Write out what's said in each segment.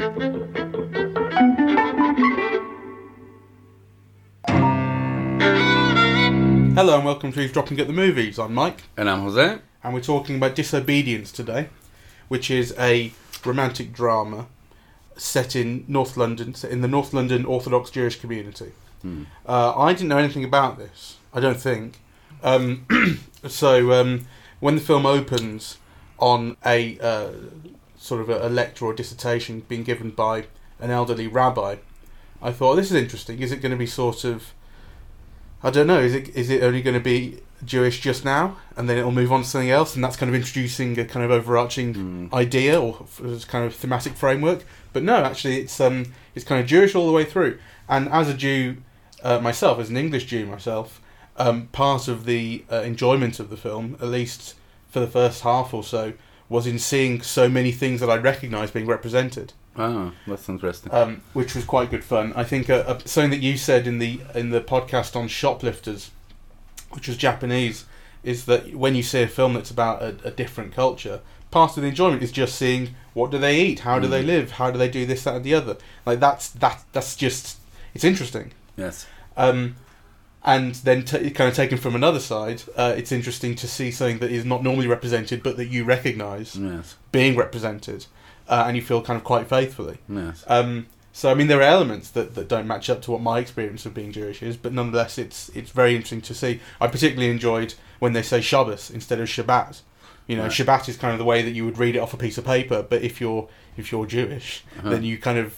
Hello and welcome to Dropping at the Movies. I'm Mike, And I'm Jose. and we're talking about Disobedience today, which is a romantic drama set in North London, set in the North London Orthodox Jewish community. Hmm. Uh, I didn't know anything about this. I don't think. Um, so um, when the film opens on a uh, sort of a, a lecture or dissertation being given by an elderly rabbi, I thought this is interesting. Is it going to be sort of I don't know. Is it is it only going to be Jewish just now, and then it'll move on to something else, and that's kind of introducing a kind of overarching Mm. idea or f- kind of thematic framework. But no, actually, it's um it's kind of Jewish all the way through. And as a Jew uh, myself, as an English Jew myself, um, part of the uh, enjoyment of the film, at least for the first half or so, was in seeing so many things that I recognised being represented Oh, that's interesting. um, which was quite good fun. I think uh, uh, something that you said in the in the podcast on shoplifters, which was Japanese, is that when you see a film that's about a, a different culture, part of the enjoyment is just seeing what do they eat, how do they Mm. live, how do they do this, that, and the other. Like that's that that's just it's interesting. yes. Um, and then t- kind of taken from another side, uh, it's interesting to see something that is not normally represented, but that you recognise Yes. being represented, uh, and you feel kind of quite faithfully. Yes. Um, so I mean, there are elements that, that don't match up to what my experience of being Jewish is, but nonetheless, it's it's very interesting to see. I particularly enjoyed when they say Shabbos instead of Shabbat. You know, Right. Shabbat is kind of the way that you would read it off a piece of paper, but if you're if you're Jewish, Uh-huh. then you kind of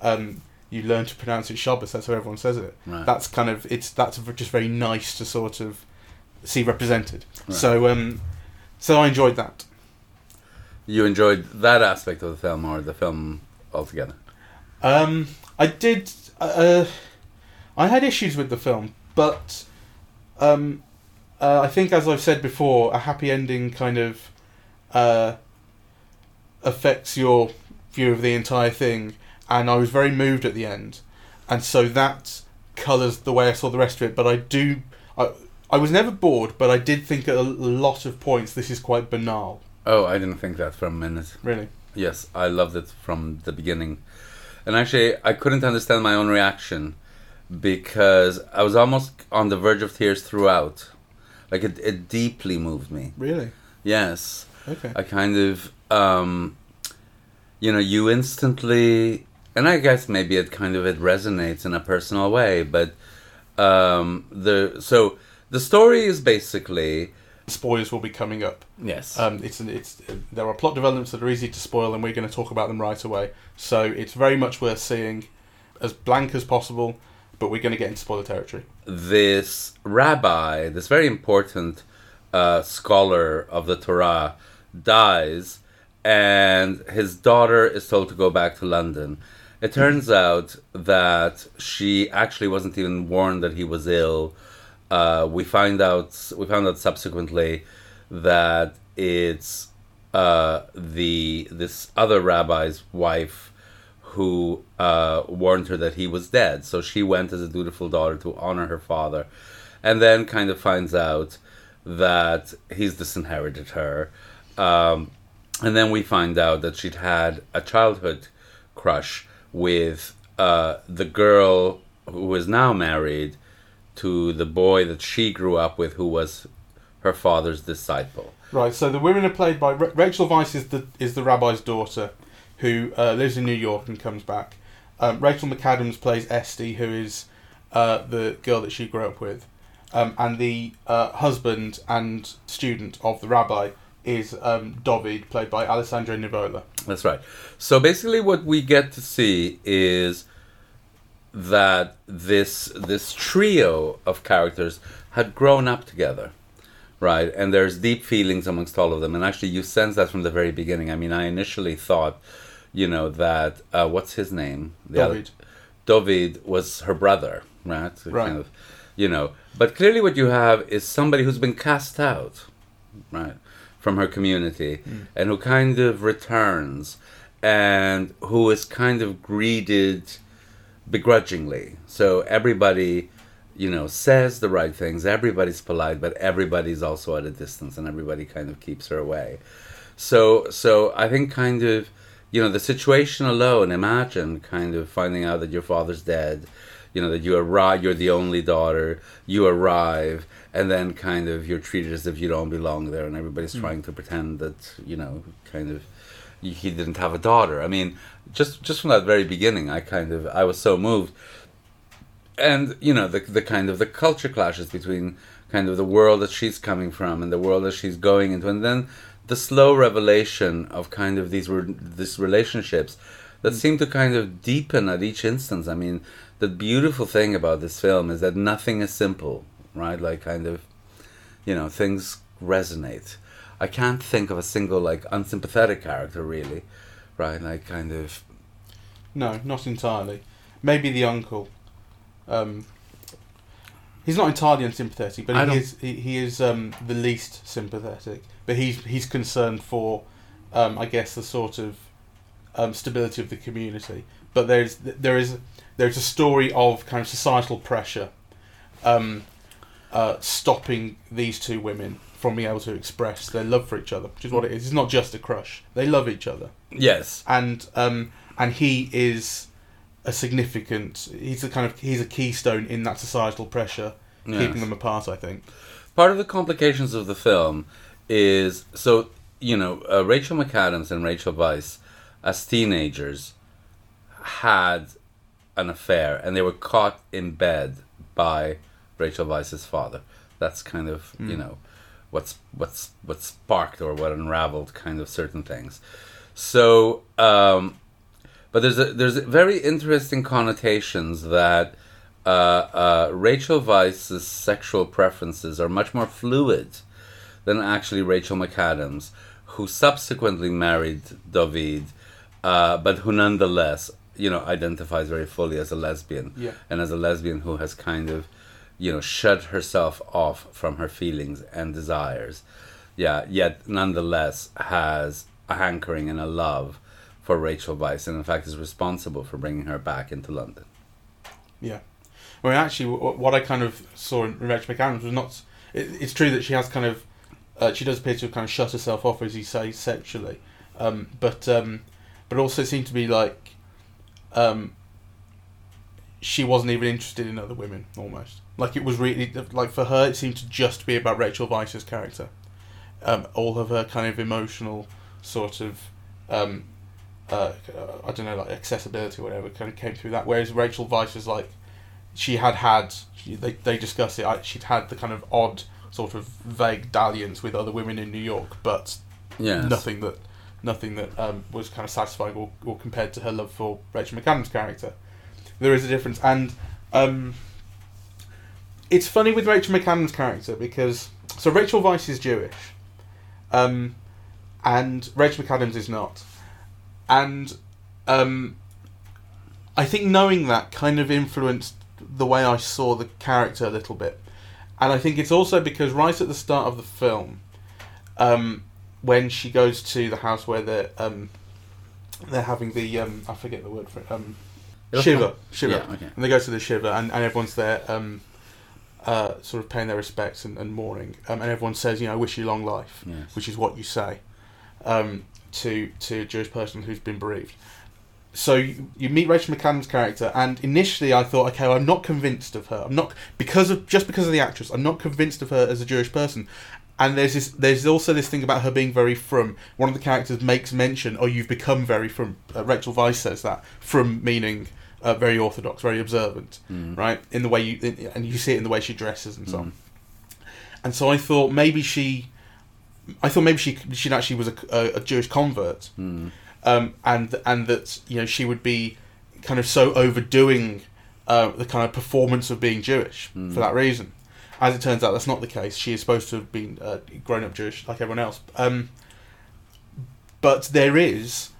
um, you learn to pronounce it Shabbos. That's how everyone says it. Right. That's kind of it's that's just very nice to sort of see represented. Right. So um, so I enjoyed that. you enjoyed that aspect of the film or the film altogether? Um, I did. Uh, I had issues with the film, but um, uh, I think, as I've said before, a happy ending kind of uh, affects your view of the entire thing, and I was very moved at the end, and so that colours the way I saw the rest of it. But I do. I, I was never bored, but I did think at a lot of points this is quite banal. Oh, I didn't think that for a minute. Really. Yes, I loved it from the beginning. And actually, I couldn't understand my own reaction because I was almost on the verge of tears throughout. Like, it, it deeply moved me. Really. Yes. Okay. I kind of, um, you know, you instantly, and I guess maybe it kind of it resonates in a personal way, but um, the so the story is basically Spoilers will be coming up. yes, Um, it's an, it's there are plot developments that are easy to spoil, and we're going to talk about them right away. So it's very much worth seeing, as blank as possible. But we're going to get into spoiler territory. this rabbi, this very important uh, scholar of the Torah, dies, and his daughter is told to go back to London. It turns out that she actually wasn't even warned that he was ill. Uh, we find out we found out subsequently that it's uh, the this other rabbi's wife who uh, warned her that he was dead. So she went as a dutiful daughter to honor her father, and then kind of finds out that he's disinherited her. Um, and then we find out that she'd had a childhood crush with uh, the girl who is now married to the boy that she grew up with, who was her father's disciple. Right. So the women are played by Ra- Rachel Weisz is the is the rabbi's daughter, who uh, lives in New York and comes back. Um, Rachel McAdams plays Esty, who is uh, the girl that she grew up with, um, and the uh, husband and student of the rabbi is um, David, played by Alessandro Nivola. That's right. So basically, what we get to see is that this this trio of characters had grown up together, right? And there's deep feelings amongst all of them. And actually, you sense that from the very beginning. I mean, I initially thought, you know, that uh, what's his name? The other- David. David was her brother, right? So Right. Kind of, you know, but clearly what you have is somebody who's been cast out, right, from her community, and who kind of returns, and who is kind of greeted begrudgingly. So everybody, you know, says the right things. Everybody's polite, but everybody's also at a distance, and everybody kind of keeps her away. So, so I think kind of you know, the situation alone. Imagine kind of finding out that your father's dead. You know that you arrive. You're the only daughter. You arrive, and then kind of you're treated as if you don't belong there, and everybody's hmm. trying to pretend that you know, kind of, he didn't have a daughter. I mean, just just from that very beginning, I kind of I was so moved, and you know the the kind of the culture clashes between kind of the world that she's coming from and the world that she's going into, and then the slow revelation of kind of these re- these relationships that hmm. seem to kind of deepen at each instance. I mean, the beautiful thing about this film is that nothing is simple, right? Like kind of, you know, things resonate. I can't think of a single like unsympathetic character really, right? Like kind of No, not entirely. Maybe the uncle. Um, he's not entirely unsympathetic, but he is he, he is um, the least sympathetic. But he's he's concerned for, um, I guess, the sort of um, stability of the community. But there's there is there's a story of kind of societal pressure, um, uh, stopping these two women from being able to express their love for each other, which is what it is. It's not just a crush; they love each other yes, and um, and he is a significant. He's a kind of he's a keystone in that societal pressure, Yes. keeping them apart. I think. part of the complications of the film is so you know uh, Rachel McAdams and Rachel Weisz as teenagers had an affair and they were caught in bed by Rachel Weisz's father. That's kind of you know what's what's what sparked or what unraveled kind of certain things. So, um, but there's a, there's very interesting connotations that uh, uh, Rachel Weisz's sexual preferences are much more fluid than actually Rachel McAdams, who subsequently married David, uh, but who nonetheless, you know, identifies very fully as a lesbian, Yeah. and as a lesbian who has kind of, you know, shut herself off from her feelings and desires, yeah, yet nonetheless has a hankering and a love for Rachel Weisz, and in fact is responsible for bringing her back into London. Yeah. Well, actually, what I kind of saw in Rachel McAdams was not. It's true that she has kind of. Uh, she does appear to have kind of shut herself off, as you say, sexually, um, but um, but also seemed to be like, um, she wasn't even interested in other women. Almost like it was really like for her, it seemed to just be about Rachel Weisz's character. Um, all of her kind of emotional sort of um, uh, I don't know, like accessibility or whatever, kind of came through that. Whereas Rachel Weisz was like, she had had, she, they, they discussed it, I, she'd had the kind of odd, sort of vague dalliance with other women in New York, but Yes. nothing that nothing that um, was kind of satisfying or, or compared to her love for Rachel McAdams' character. There is a difference, and um, it's funny with Rachel McAdams' character because so Rachel Weisz is Jewish, um, and Rachel McAdams is not, and um, I think knowing that kind of influenced the way I saw the character a little bit, and I think it's also because right at the start of the film, um, when she goes to the house where they're um, they're having the um, I forget the word for it um, shiva shiva, Yeah, okay. and they go to the shiva and, and everyone's there um, uh, sort of paying their respects and, and mourning, um, and everyone says you know I wish you long life, Yes. which is what you say um, to to a Jewish person who's been bereaved. So you, you meet Rachel McAdams' character, and initially I thought, okay, well, I'm not convinced of her. I'm not because of just because of the actress. I'm not convinced of her as a Jewish person. And there's this, there's also this thing about her being very frum. One of the characters makes mention, "Oh, you've become very frum." Uh, Rachel Weisz says that frum meaning uh, very orthodox, very observant, Mm. right? In the way you in, and you see it in the way she dresses and so on. And so I thought maybe she, I thought maybe she she actually was a, a, a Jewish convert, Mm. um, and and that you know she would be kind of so overdoing uh, the kind of performance of being Jewish Mm. for that reason. As it turns out, that's not the case. She is supposed to have been uh, grown up Jewish like everyone else. Um, but there is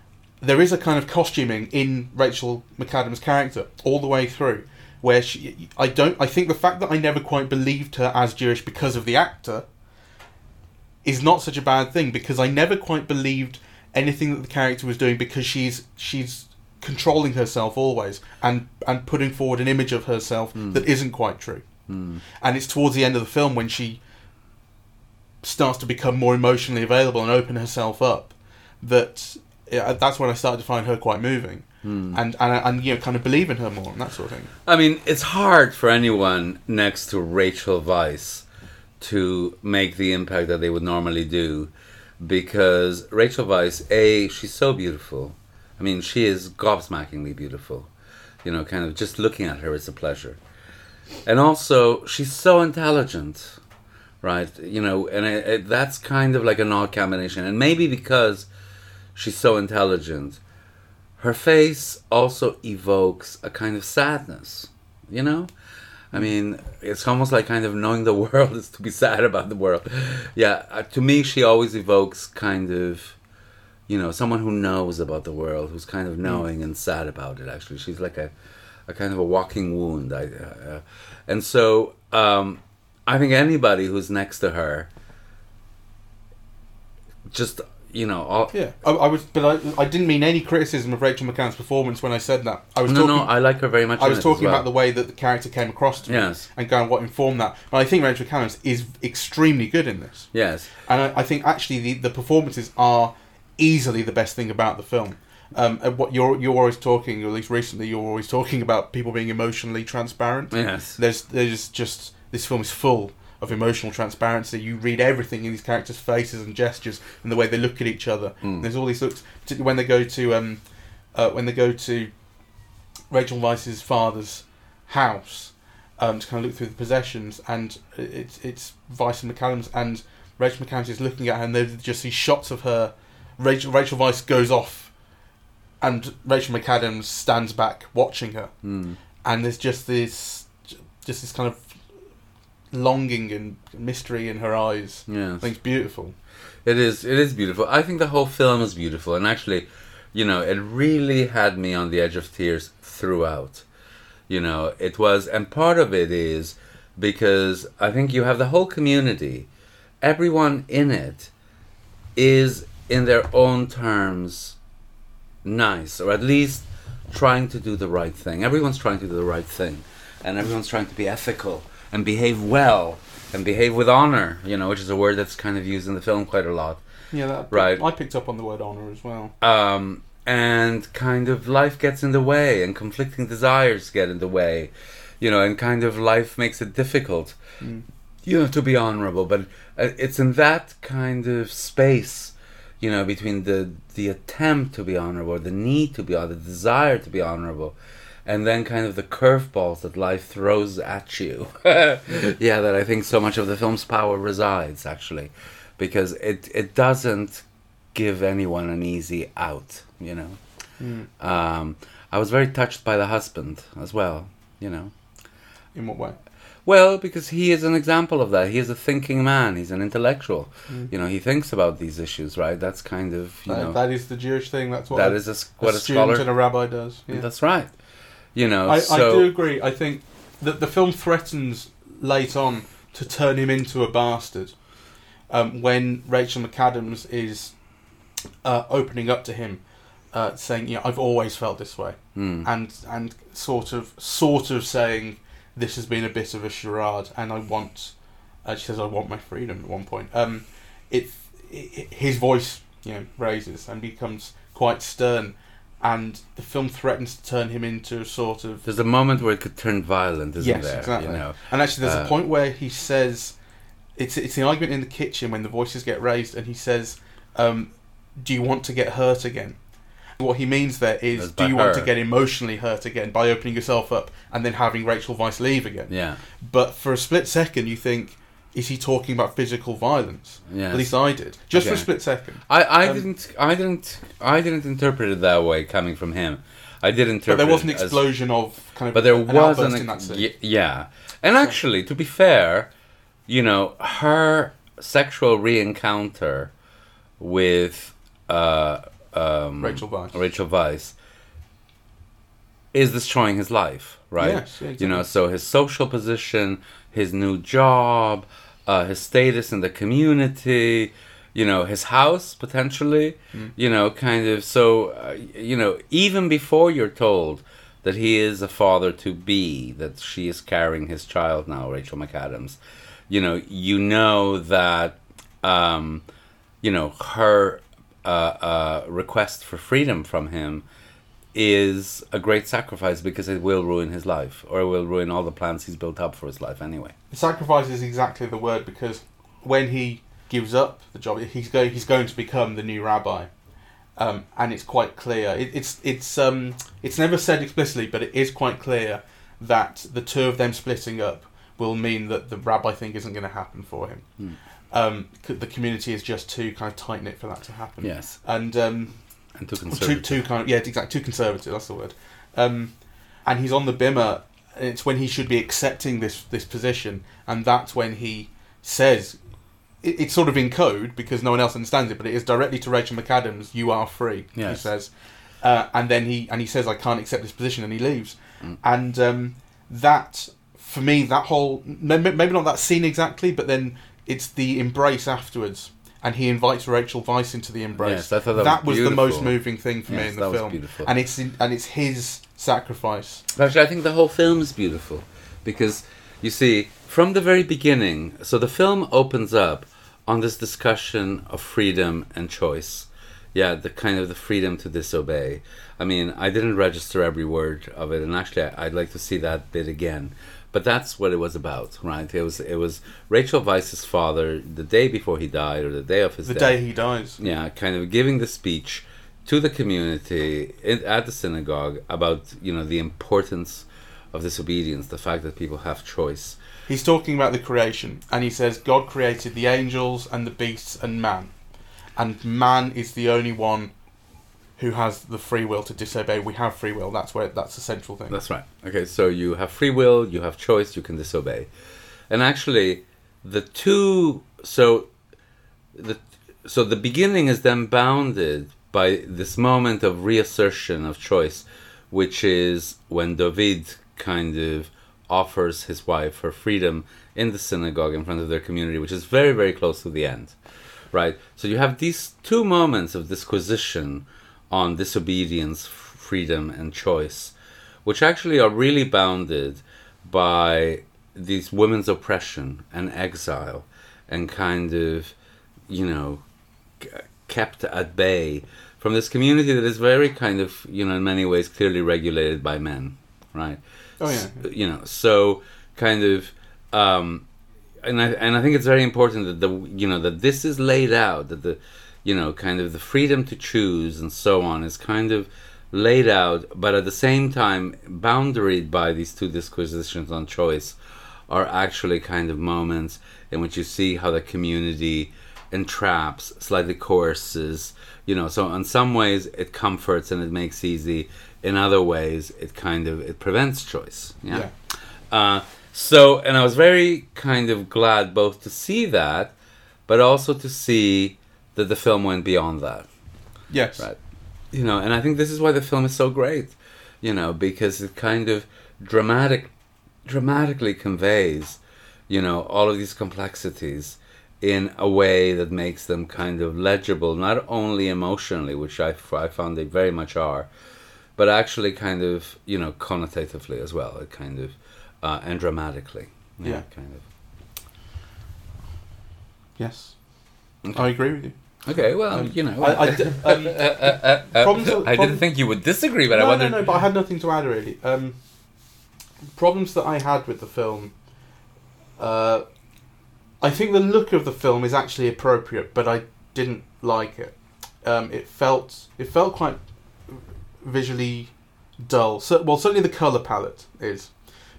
there is a kind of costuming in Rachel McAdams' character all the way through, where she I don't I think the fact that I never quite believed her as Jewish because of the actor is not such a bad thing because I never quite believed anything that the character was doing because she's she's controlling herself always and and putting forward an image of herself that isn't quite true. Mm. And it's towards the end of the film when she starts to become more emotionally available and open herself up that yeah, that's when I started to find her quite moving, Hmm. and, and and you know kind of believe in her more and that sort of thing. I mean, it's hard for anyone next to Rachel Weisz to make the impact that they would normally do because Rachel Weisz, A, she's so beautiful. I mean, she is gobsmackingly beautiful. You know, kind of just looking at her is a pleasure. And also, she's so intelligent, right? You know, and it, it, that's kind of like an odd combination. And maybe because she's so intelligent, her face also evokes a kind of sadness, you know? I mean, it's almost like kind of knowing the world is to be sad about the world. Yeah, uh, to me, she always evokes kind of, you know, someone who knows about the world, who's kind of knowing and sad about it. Actually, she's like a, a kind of a walking wound. I, uh, uh, and so um, I think anybody who's next to her, just you know, all, Yeah, I, I was, but I, I didn't mean any criticism of Rachel McAdams' performance when I said that. I was no, talking, no, I like her very much. I was talking well. about the way that the character came across to me Yes. and going what informed that. But I think Rachel McAdams is extremely good in this, yes, and I, I think actually the, the performances are easily the best thing about the film. Um, and what you're you're always talking, or at least recently, you're always talking about people being emotionally transparent. yes, There's there's just this film is full of emotional transparency. You read everything in these characters' faces and gestures and the way they look at each other. Mm. There's all these looks, particularly when they go to um, uh, when they go to Rachel Weisz's father's house um, to kind of look through the possessions, and it's it's Weisz and McAdams', and Rachel McAdams is looking at her, and there's just these shots of her. Rachel Rachel Weisz goes off, and Rachel McAdams stands back watching her mm. and there's just this just this kind of longing and mystery in her eyes. Yeah, I think it's beautiful. It is. It is beautiful. I think the whole film is beautiful, and actually, you know, it really had me on the edge of tears throughout. You know, it was, and part of it is because I think you have the whole community, everyone in it is in their own terms nice, or at least trying to do the right thing. Everyone's trying to do the right thing, and everyone's trying to be ethical and behave well and behave with honor. You know, which is a word that's kind of used in the film quite a lot. Yeah, that, Right. I picked up on the word honor as well. Um, and kind of life gets in the way, and conflicting desires get in the way. You know, and kind of life makes it difficult. Mm. You know, to be honorable, but uh, it's in that kind of space. You know, between the the attempt to be honorable, the need to be honorable, the desire to be honorable, and then kind of the curveballs that life throws at you. yeah, that I think so much of the film's power resides actually, because it it doesn't give anyone an easy out. You know, Mm. um, I was very touched by the husband as well. You know. In what way? Well, because he is an example of that. He is a thinking man. He's an intellectual. Mm. You know, he thinks about these issues, right? That's kind of you That- know that is the Jewish thing. That's what that a, is a, what a student scholar. and a rabbi does. Yeah. That's right. You know, I, so I do agree. I think that the film threatens late on to turn him into a bastard um, when Rachel McAdams is uh, opening up to him, uh, saying, "You know, I've always felt this way," Hmm. and and sort of sort of saying, "This has been a bit of a charade," and I want. Uh, she says, "I want my freedom." At one point, um, it, it his voice you know raises and becomes quite stern. And the film threatens to turn him into a sort of there's a moment where it could turn violent, isn't Yes, there? exactly. You know, And actually, there's Uh, a point where he says, "It's it's the argument in the kitchen when the voices get raised," and he says, um, "Do you want to get hurt again?" What he means there is, "Do you want to get emotionally hurt again by opening yourself up and then having Rachel Weisz leave again?" yeah, But for a split second, you think, "Is he talking about physical violence?" yeah. At least I did, just for a split second. I, I um, didn't, I didn't, I didn't interpret it that way coming from him. I did interpret. But there was an it as- explosion of kind of. but there an was an in that scene. yeah and actually to be fair you know her sexual re-encounter with uh um Rachel Weisz. Rachel Weisz is destroying his life right Yes, yeah, you know so his social position his new job uh, his status in the community you know his house potentially Mm. you know kind of so uh, you know even before you're told that he is a father to be that she is carrying his child now rachel mcadams you know you know that um you know her uh, uh, request for freedom from him is a great sacrifice because it will ruin his life or it will ruin all the plans he's built up for his life anyway. Sacrifice is exactly the word because when he gives up the job, he's going he's going to become the new rabbi, um, and it's quite clear. It, it's it's um it's never said explicitly, but it is quite clear that the two of them splitting up will mean that the rabbi thing isn't going to happen for him. Hmm. Um, the community is just too kind of tight knit for that to happen. Yes, and um, and too too conservative. too kind of yeah exactly too conservative. That's the word. Um, and he's on the bimah. And it's when he should be accepting this this position, and that's when he says, it, it's sort of in code because no one else understands it, but it is directly to Rachel McAdams. You are free. He says, uh, and then he and he says, I can't accept this position, and he leaves. Mm. And um, that for me, that whole maybe not that scene exactly, but then it's the embrace afterwards. And he invites Rachel Weisz into the embrace. Yes, I thought that was was, the most moving thing for me Yes, in that the film, beautiful. and it's in, and it's his sacrifice. Actually, I think the whole film is beautiful because you see, from the very beginning, so the film opens up on this discussion of freedom and choice. Yeah, the kind of the freedom to disobey. I mean, I didn't register every word of it, and actually, I- I'd like to see that bit again. But that's what it was about, right? It was it was Rachel Weisz's father the day before he died, or the day of his The death day he dies. yeah, kind of giving the speech to the community in, at the synagogue about you know the importance of disobedience, the fact that people have choice. He's talking about the creation, and he says God created the angels and the beasts and man, and man is the only one who has the free will to disobey. We have free will. That's where that's the central thing. That's right. Okay, so you have free will, you have choice, you can disobey, and actually, the two so the so the beginning is then bounded by this moment of reassertion of choice, which is when David kind of offers his wife her freedom in the synagogue in front of their community, which is very, very close to the end. Right? So you have these two moments of disquisition on disobedience, freedom, and choice, which actually are really bounded by these women's oppression and exile and kind of, you know, kept at bay from this community that is very kind of, you know, in many ways clearly regulated by men, right? Oh, yeah. S- you know, so kind of, um, and I and I think it's very important that the you know that this is laid out that the, you know, kind of the freedom to choose and so on is kind of laid out, but at the same time boundaried by these two disquisitions on choice are actually kind of moments in which you see how the community entraps, slightly coerces, you know. So in some ways it comforts and it makes easy. In other ways, it kind of it prevents choice. Yeah. Yeah. Uh, so, and I was very kind of glad both to see that, but also to see that the film went beyond that Yes. Right. you know and i think this is why the film is so great you know because it kind of dramatic dramatically conveys you know all of these complexities in a way that makes them kind of legible not only emotionally which i, I found they very much are but actually kind of you know connotatively as well it kind of uh, and dramatically Yeah. kind of Yes. Okay. I agree with you. okay well Um, you know I, I d- um, uh, uh, uh, Problems- I didn't think you would disagree, but I no, wondered. no, no, but I had nothing to add really. Um, problems that I had with the film. Uh, I think the look of the film is actually appropriate, but I didn't like it. Um, it felt it felt quite visually dull. So, well, certainly the color palette is,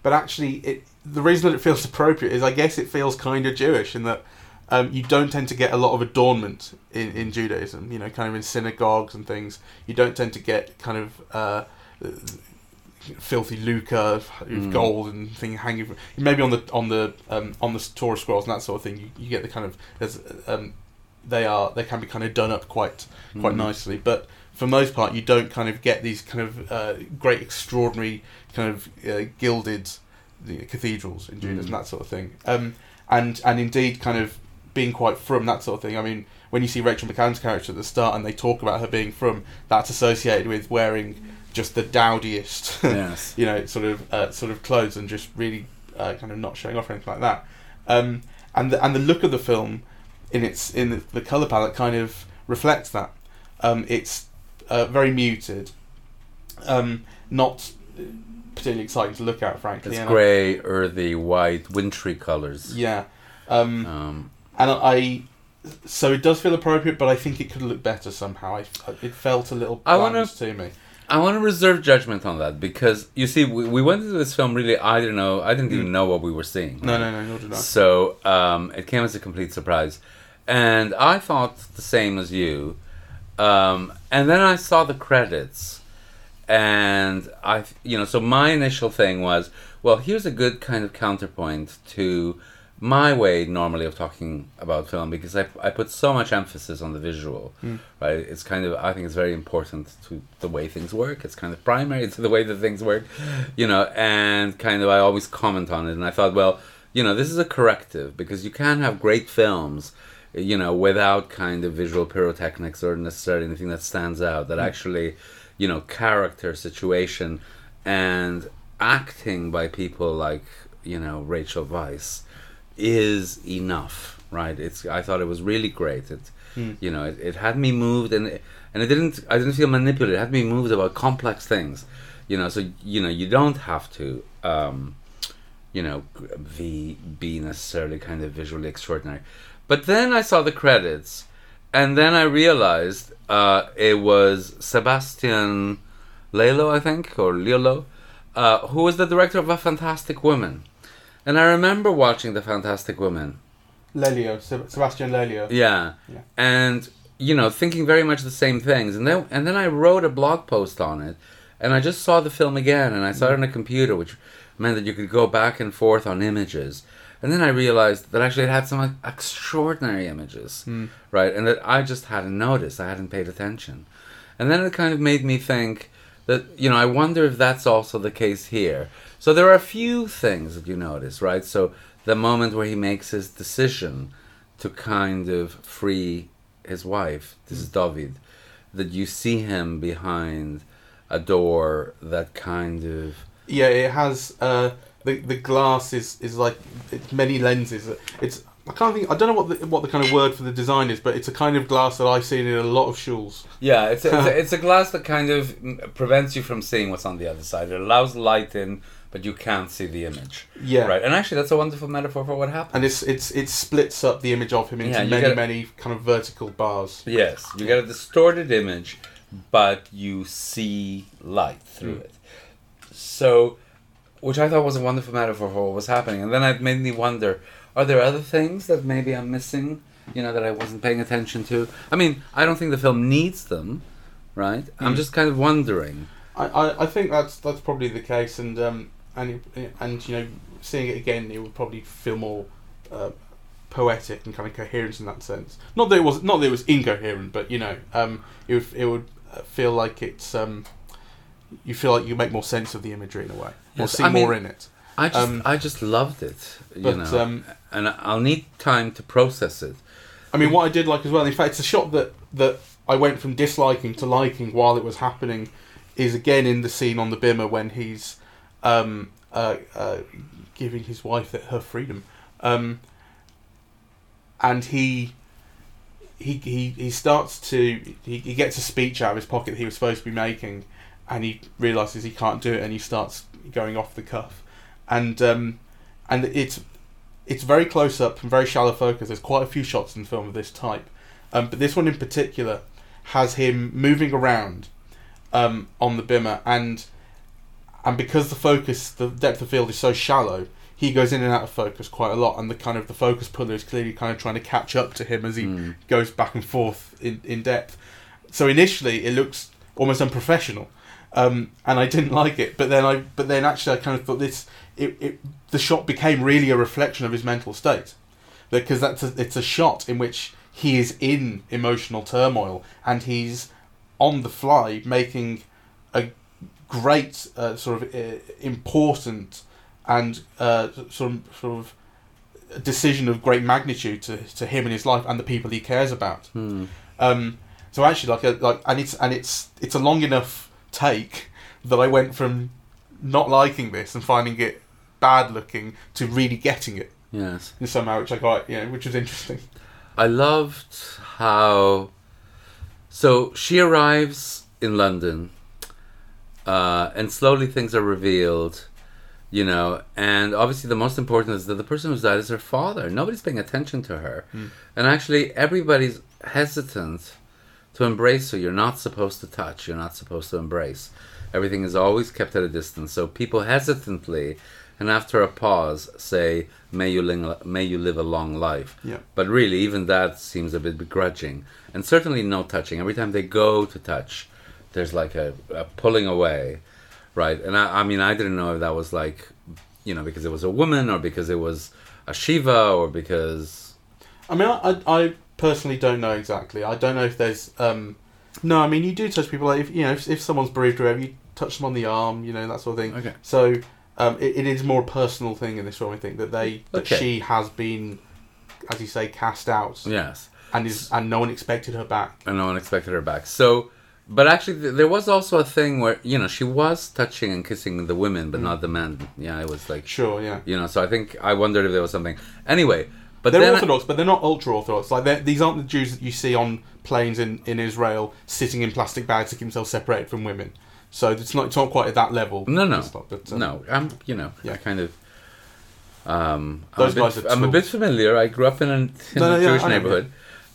but actually, it the reason that it feels appropriate is I guess it feels kind of Jewish in that um, you don't tend to get a lot of adornment in, in Judaism. You know, kind of in synagogues and things. You don't tend to get kind of uh, filthy lucre, Mm. gold and thing hanging. From, maybe on the on the um, on the Torah scrolls and that sort of thing. You, you get the kind of there's um, they are they can be kind of done up quite quite Mm. nicely, but for most part you don't kind of get these kind of uh, great extraordinary kind of uh, gilded the cathedrals in Judaism Mm. that sort of thing. Um, and and indeed kind of being quite frum that sort of thing. I mean, when you see Rachel McAdams' character at the start and they talk about her being frum, that's associated with wearing just the dowdiest, Yes. you know, sort of uh, sort of clothes and just really uh, kind of not showing off or anything like that. Um, and the, and the look of the film in its in the, the color palette kind of reflects that. Um, it's uh, very muted, um, not particularly exciting to look at, frankly. It's grey, earthy, white, wintry colours. yeah, um, Um, and I. So it does feel appropriate, but I think it could look better somehow. I, it felt a little I wanna- to me. I want to reserve judgment on that because you see, we, we went into this film really. I didn't know. I didn't even know what we were seeing. No, no, no, nor did I. So um, it came as a complete surprise, and I thought the same as you. Um, and then I saw the credits, and I, you know, so my initial thing was, well, here's a good kind of counterpoint to my way normally of talking about film because I, I put so much emphasis on the visual, mm. right? It's kind of I think it's very important to the way things work. It's kind of primary to the way that things work, you know, and kind of I always comment on it. And I thought, well, you know, this is a corrective because you can have great films, you know, without kind of visual pyrotechnics or necessarily anything that stands out. That mm. actually, you know, character, situation, and acting by people like you know Rachel Weisz is enough, right? It's I thought it was really great. It you know it, it had me moved and it, and it didn't I didn't feel manipulated. It had me moved about complex things, you know. So you know you don't have to. Um, you know, be be necessarily kind of visually extraordinary. But then I saw the credits, and then I realized uh, it was Sebastian Lelo, I think, or Lilo, uh, who was the director of A Fantastic Woman. And I remember watching The Fantastic Woman. Lelio, Seb- Sebastian Lelio. Yeah. Yeah. And you know, thinking very much the same things. And then and then I wrote a blog post on it and I just saw the film again and I saw it on a computer which meant that you could go back and forth on images. And then I realized that actually it had some extraordinary images, right? And that I just hadn't noticed, I hadn't paid attention. And then it kind of made me think that, you know, I wonder if that's also the case here. So there are a few things that you notice, right? So the moment where he makes his decision to kind of free his wife, this is David, that you see him behind a door that kind of Yeah, it has uh, the the glass is is like it's many lenses. It's I can't think. I don't know what the what the kind of word for the design is, but it's a kind of glass that I've seen in a lot of shuls. yeah, it's a, it's, a, it's a glass that kind of mm, prevents you from seeing what's on the other side. It allows light in, but you can't see the image. Yeah, Right, and actually, that's a wonderful metaphor for what happened. And it's it's it splits up the image of him into Yeah, many get- many kind of vertical bars. Yes, you get a distorted image, but you see light through it. So, which I thought was a wonderful metaphor for what was happening. And then it made me wonder are there other things that maybe I'm missing, you know, that I wasn't paying attention to? I mean, I don't think the film needs them, right? I'm Mm. just kind of wondering. I, I, I think that's that's probably the case, and um and and you know seeing it again, it would probably feel more uh, poetic and kind of coherent in that sense. Not that it was not that it was incoherent, but you know, um, it would it would uh, feel like it's um, you feel like you make more sense of the imagery in a way, or Yes, see I mean- more in it. I just, Um, I just loved it, you But know, um, and I'll need time to process it. I mean, what I did like as well. In fact, it's a shot that that I went from disliking to liking while it was happening. Is again in the scene on the bimah when he's um, uh, uh, giving his wife her freedom, um, and he. He, he, he starts to he, he gets a speech out of his pocket that he was supposed to be making and he realizes he can't do it and he starts going off the cuff and um, and it's it's very close up and very shallow focus. There's quite a few shots in the film of this type, um, but this one in particular has him moving around um, on the bimah, and and because the focus, the depth of field is so shallow, he goes in and out of focus quite a lot, and the kind of the focus puller is clearly kind of trying to catch up to him as he Mm. goes back and forth in, in depth. So initially, it looks almost unprofessional, um, and I didn't like it. But then I, but then actually, I kind of thought this. It, it the shot became really a reflection of his mental state, because that's a, it's a shot in which he is in emotional turmoil and he's on the fly making a great uh, sort of uh, important and uh, sort of sort of decision of great magnitude to, to him and his life and the people he cares about. Hmm. Um, so actually, like, a, like, and it's and it's it's a long enough take that I went from not liking this and finding it bad looking to really getting it Yes. in somehow, which I quite, you know, which was interesting. I loved how So she arrives in London, uh, and slowly things are revealed, you know. And obviously, the most important is that the person who's died is her father. Nobody's paying attention to her, and actually, everybody's hesitant to embrace her. You're not supposed to touch. You're not supposed to embrace. Everything is always kept at a distance. So people hesitantly, and after a pause, say, "May you ling- may you live a long life." Yeah. But really, even that seems a bit begrudging, and certainly no touching. Every time they go to touch, there's like a, a pulling away, right? And I, I mean, I didn't know if that was like, you know, because it was a woman, or because it was a Shiva, or because I mean, I, I personally don't know exactly. I don't know if there's. Um, no, I mean, you do touch people. Like if you know, if, if someone's bereaved or whatever, you touch them on the arm. You know that sort of thing. Okay. So um, it, it is more a personal thing in this film. I think that they that Okay. she has been, as you say, cast out, yes, and is and no one expected her back. and no one expected her back. So, but actually, th- there was also a thing where you know she was touching and kissing the women, but not the men. Yeah, it was like Sure, yeah. you know. So I think I wondered if there was something. Anyway, but They're Orthodox, but they're not ultra Orthodox. Like these aren't the Jews that you see on planes in, in Israel sitting in plastic bags to keep themselves separated from women. So it's not it's not quite at that level. No, no, not, but, um, no. I'm, you know, I Yeah. kind of. Um, Those I'm, a guys bit, are I'm a bit familiar. I grew up in a, in No, no, a yeah, Jewish I know, neighborhood.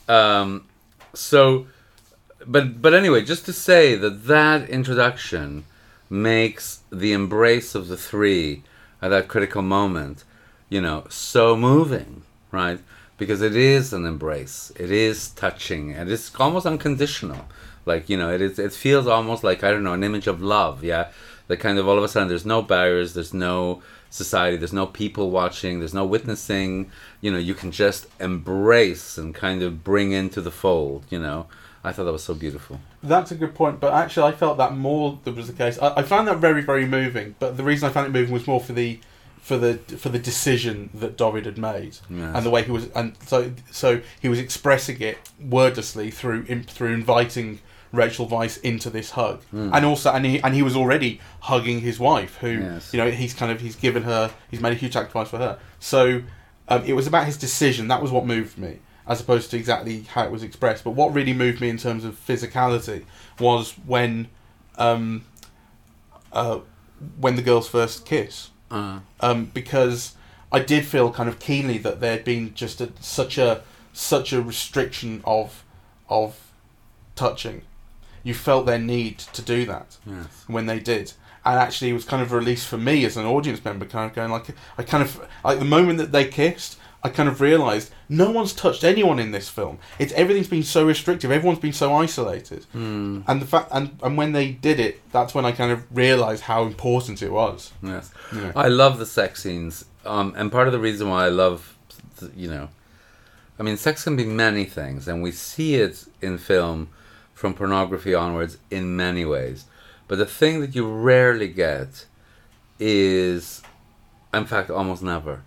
Um, so, but but anyway, just to say that that introduction makes the embrace of the three at that critical moment, you know, so moving, right? Because it is an embrace. It is touching, and it's almost unconditional. Like you know, it is. It feels almost like I don't know, an image of love. Yeah, that kind of all of a sudden there's no barriers, there's no society, there's no people watching, there's no witnessing. You know, you can just embrace and kind of bring into the fold. You know, I thought that was so beautiful. That's a good point, but actually, I felt that more that was the case. I, I found that very, very moving. But the reason I found it moving was more for the, for the for the decision that David had made, Yes. and the way he was, and so so he was expressing it wordlessly through through inviting Rachel Weisz into this hug, and also and he and he was already hugging his wife, who Yes. you know he's kind of he's given her he's made a huge sacrifice for her. So um, it was about his decision. That was what moved me, as opposed to exactly how it was expressed. But what really moved me in terms of physicality was when, um, uh, when the girls first kiss, Uh, um, because I did feel kind of keenly that there had been just a, such a such a restriction of of touching. You felt their need to do that yes. when they did. And actually, it was kind of a release for me as an audience member, kind of going like, I kind of like the moment that they kissed, I kind of realised no one's touched anyone in this film. It's everything's been so restrictive, everyone's been so isolated, Hmm. and the fact and and when they did it, that's when I kind of realised how important it was. Yes. I love the sex scenes, um, and part of the reason why I love, you know, I mean, sex can be many things, and we see it in film from pornography onwards in many ways. But the thing that you rarely get is, in fact, almost never.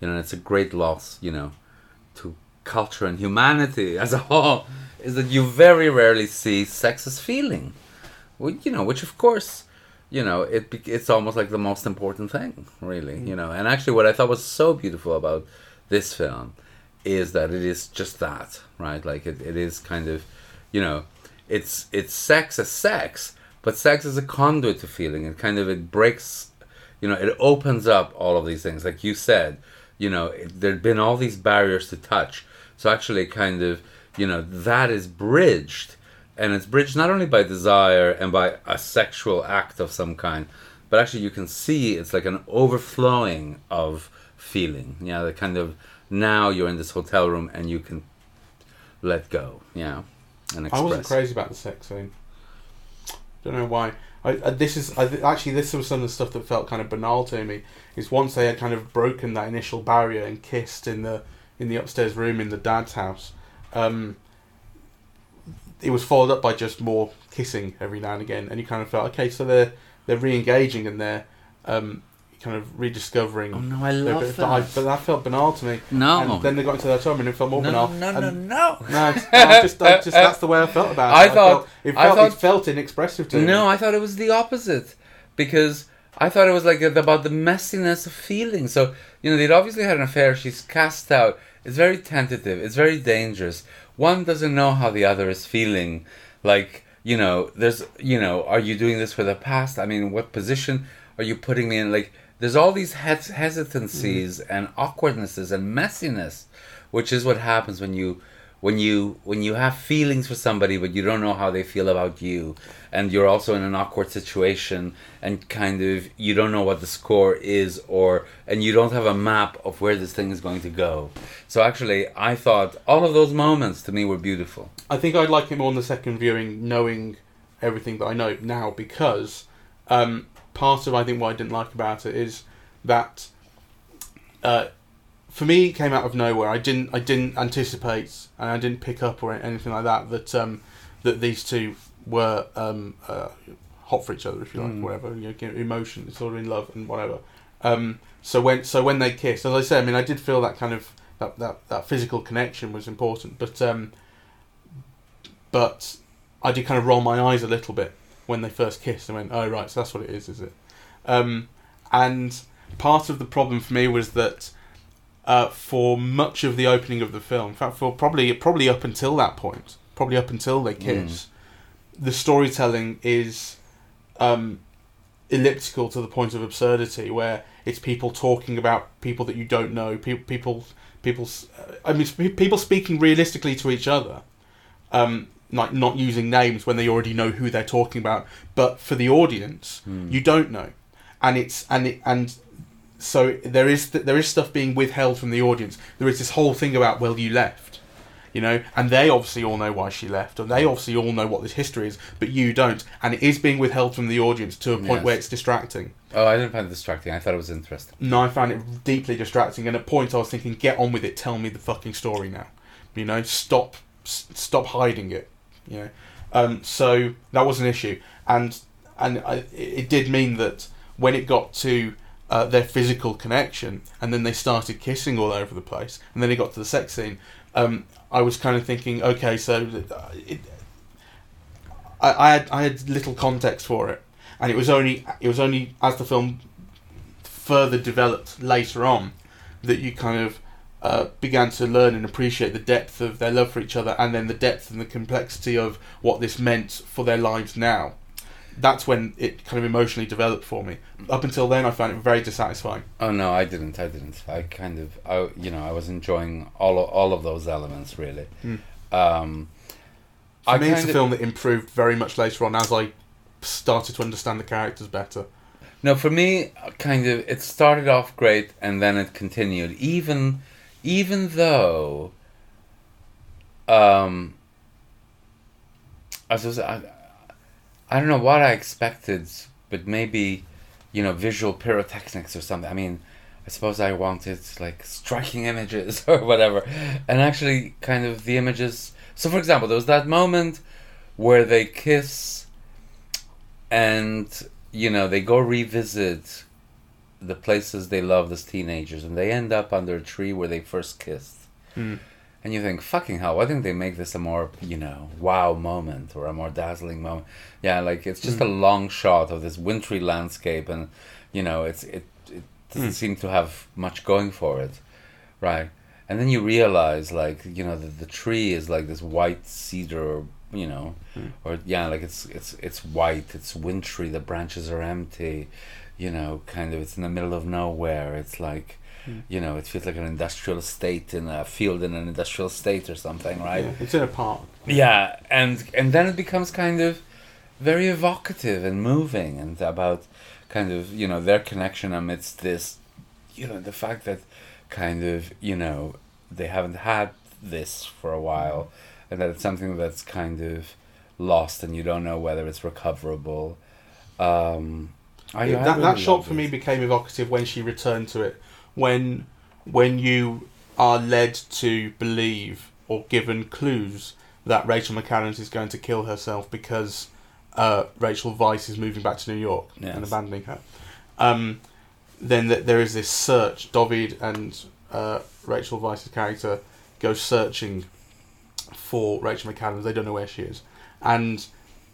You know, it's a great loss, you know, to culture and humanity as a whole, is that you very rarely see sex as feeling. Well, you know, which of course, you know, it it's almost like the most important thing, really. Mm. You know, and actually, what I thought was so beautiful about this film is that it is just that, right? Like it, it is kind of, you know, it's it's sex as sex, but sex is a conduit to feeling. It kind of it breaks, you know, it opens up all of these things. Like you said, you know, there'd been all these barriers to touch. So actually, kind of, you know, that is bridged, and it's bridged not only by desire and by a sexual act of some kind, but actually you can see it's like an overflowing of feeling. Yeah, the kind of now you're in this hotel room and you can let go. Yeah, and express. I wasn't crazy about the sex scene. Don't know why. I, I this is I, actually this was some of the stuff that felt kind of banal to me. Is once they had kind of broken that initial barrier and kissed in the in the upstairs room in the dad's house, um, it was followed up by just more kissing every now and again, and you kind of felt okay, so they're they're re-engaging and they're um, kind of rediscovering. Oh no, I love but, I, that. but that felt banal to me. No. and then they got into their home and it felt more no, banal. no, no, no, no, no, I just, I just that's the way I felt about it. I thought- felt, it I felt, thought- it felt inexpressive to me. No, I thought it was the opposite because I thought it was like about the messiness of feeling. So you know, they'd obviously had an affair. She's cast out. It's very tentative. It's very dangerous. One doesn't know how the other is feeling. Like, you know, there's, you know, are you doing this for the past? I mean, what position are you putting me in? Like, there's all these hes- hesitancies and awkwardnesses and messiness, which is what happens when you when you when you have feelings for somebody but you don't know how they feel about you and you're also in an awkward situation and kind of you don't know what the score is or and you don't have a map of where this thing is going to go. So actually i thought all of those moments to me were beautiful. I think I'd like it more on the second viewing, knowing everything that I know now, because um, part of I think what I didn't like about it is that uh, for me it came out of nowhere. I didn't I didn't anticipate and I didn't pick up or anything like that that um, that these two were um, uh, hot for each other, if you like, Mm. whatever you know, emotion, sort of in love and whatever. Um, so when so when they kissed, as I said, I mean, I did feel that kind of that, that, that physical connection was important, but um, but I did kind of roll my eyes a little bit when they first kissed and went, oh right, so that's what it is, is it? Um, and part of the problem for me was that uh, for much of the opening of the film, in fact, for probably probably up until that point, probably up until they kiss, the storytelling is um, elliptical to the point of absurdity, where it's people talking about people that you don't know, people, people, people. Uh, I mean, people speaking realistically to each other, um, like not using names when they already know who they're talking about. But for the audience, Hmm. you don't know, and it's and it and so there is th- there is stuff being withheld from the audience. There is this whole thing about well, you left, you know, and they obviously all know why she left, and they obviously all know what this history is, but you don't, and it is being withheld from the audience to a point Yes. where it's distracting. oh i didn't find it distracting i thought it was interesting No, I found it deeply distracting, and at points I was thinking, get on with it, tell me the fucking story now, you know, stop, s- stop hiding it, you know. Um, so that was an issue, and and I, it did mean that when it got to uh, their physical connection, and then they started kissing all over the place, and then it got to the sex scene, um, I was kind of thinking, okay, so uh, it, I, I had I had little context for it, and it was only it was only as the film further developed later on that you kind of uh, began to learn and appreciate the depth of their love for each other, and then the depth and the complexity of what this meant for their lives now. That's when it kind of emotionally developed for me. Up until then, I found it very dissatisfying. Oh no, I didn't. I didn't. I kind of, I you know, I was enjoying all of, all of those elements really. Hmm. Um, For I me, it's a of- film that improved very much later on as I started to understand the characters better. No, for me, kind of, it started off great and then it continued. Even, even though, um, I was, I, I don't know what I expected, but maybe, you know, visual pyrotechnics or something. I mean, I suppose I wanted like striking images or whatever, and actually, kind of the images. So, for example, there was that moment where they kiss, and you know they go revisit the places they loved as teenagers, and they end up under a tree where they first kissed. Hmm. And you think, fucking hell, why didn't they make this a more, you know, wow moment or a more dazzling moment? Yeah, like it's just a long shot of this wintry landscape, and you know, it's it it doesn't Mm. seem to have much going for it, right? And then you realize, like, you know, the, the tree is like this white cedar, you know, Mm. or yeah, like it's it's it's white, it's wintry, the branches are empty, you know, kind of it's in the middle of nowhere. It's like, Mm. you know, it feels like an industrial estate in a field in an industrial state or something, right? Yeah, it's in a park. Yeah, and and then it becomes kind of very evocative and moving, and about kind of you know their connection amidst this, you know, the fact that kind of you know they haven't had this for a while, and that it's something that's kind of lost, and you don't know whether it's recoverable. Um, I, I that that shot for me became evocative when she returned to it. When when you are led to believe or given clues that Rachel McAdams is going to kill herself because uh, Rachel Weisz is moving back to New York and abandoning her. Um, then th- there is this search. David and uh, Rachel Weisz's character go searching for Rachel McAdams. They don't know where she is, and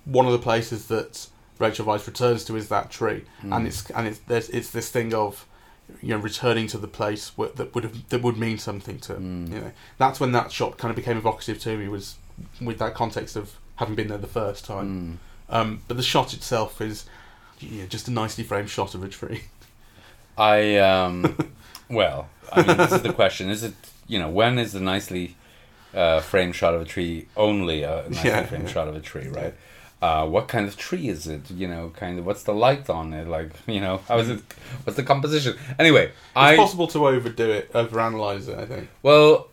one of the places that Rachel Weisz returns to is that tree, Mm. and it's and it's there's, it's this thing of you know returning to the place where, that would have that would mean something to Mm. you know that's when that shot kind of became evocative to me was with that context of having been there the first time. Um, but the shot itself is yeah, just a nicely framed shot of a tree. I um, well, I mean, this is the question: Is it you know when is the nicely uh, framed shot of a tree only a nicely Yeah, framed yeah. shot of a tree, right? Uh, what kind of tree is it? You know, kind of what's the light on it? Like, you know, how is it? What's the composition? Anyway, It's I possible to overdo it, overanalyze it. I think. well,